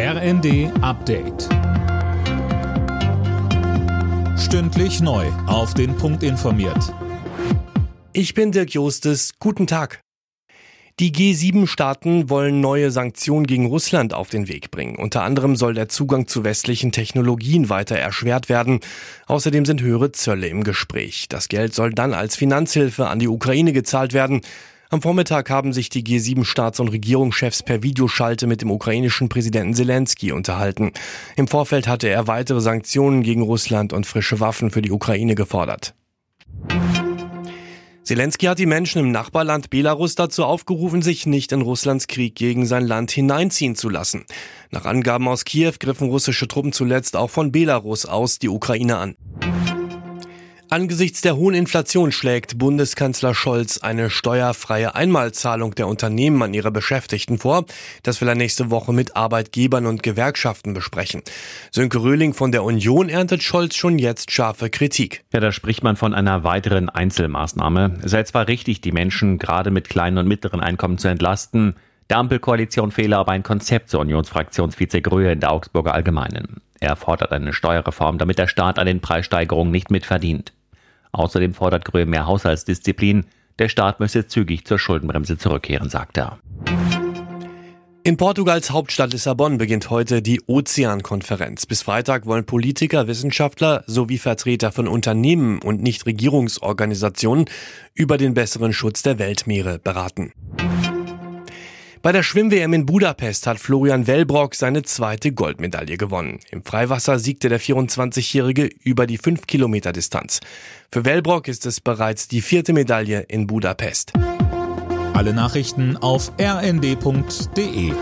RND Update. Stündlich neu. Auf den Punkt informiert. Ich bin Dirk Jostes. Guten Tag. Die G7-Staaten wollen neue Sanktionen gegen Russland auf den Weg bringen. Unter anderem soll der Zugang zu westlichen Technologien weiter erschwert werden. Außerdem sind höhere Zölle im Gespräch. Das Geld soll dann als Finanzhilfe an die Ukraine gezahlt werden. Am Vormittag haben sich die G7-Staats- und Regierungschefs per Videoschalte mit dem ukrainischen Präsidenten Zelensky unterhalten. Im Vorfeld hatte er weitere Sanktionen gegen Russland und frische Waffen für die Ukraine gefordert. Zelensky hat die Menschen im Nachbarland Belarus dazu aufgerufen, sich nicht in Russlands Krieg gegen sein Land hineinziehen zu lassen. Nach Angaben aus Kiew griffen russische Truppen zuletzt auch von Belarus aus die Ukraine an. Angesichts der hohen Inflation schlägt Bundeskanzler Scholz eine steuerfreie Einmalzahlung der Unternehmen an ihre Beschäftigten vor. Das will er nächste Woche mit Arbeitgebern und Gewerkschaften besprechen. Sönke Röhling von der Union erntet Scholz schon jetzt scharfe Kritik. Ja, da spricht man von einer weiteren Einzelmaßnahme. Es sei zwar richtig, die Menschen gerade mit kleinen und mittleren Einkommen zu entlasten. Der Ampelkoalition fehle aber ein Konzept, zur Unionsfraktionsvize Gröhe in der Augsburger Allgemeinen. Er fordert eine Steuerreform, damit der Staat an den Preissteigerungen nicht mitverdient. Außerdem fordert Gröhe mehr Haushaltsdisziplin. Der Staat müsse zügig zur Schuldenbremse zurückkehren, sagt er. In Portugals Hauptstadt Lissabon beginnt heute die Ozeankonferenz. Bis Freitag wollen Politiker, Wissenschaftler sowie Vertreter von Unternehmen und Nichtregierungsorganisationen über den besseren Schutz der Weltmeere beraten. Bei der Schwimm-WM in Budapest hat Florian Wellbrock seine zweite Goldmedaille gewonnen. Im Freiwasser siegte der 24-Jährige über die 5 Kilometer Distanz. Für Wellbrock ist es bereits die vierte Medaille in Budapest. Alle Nachrichten auf rnd.de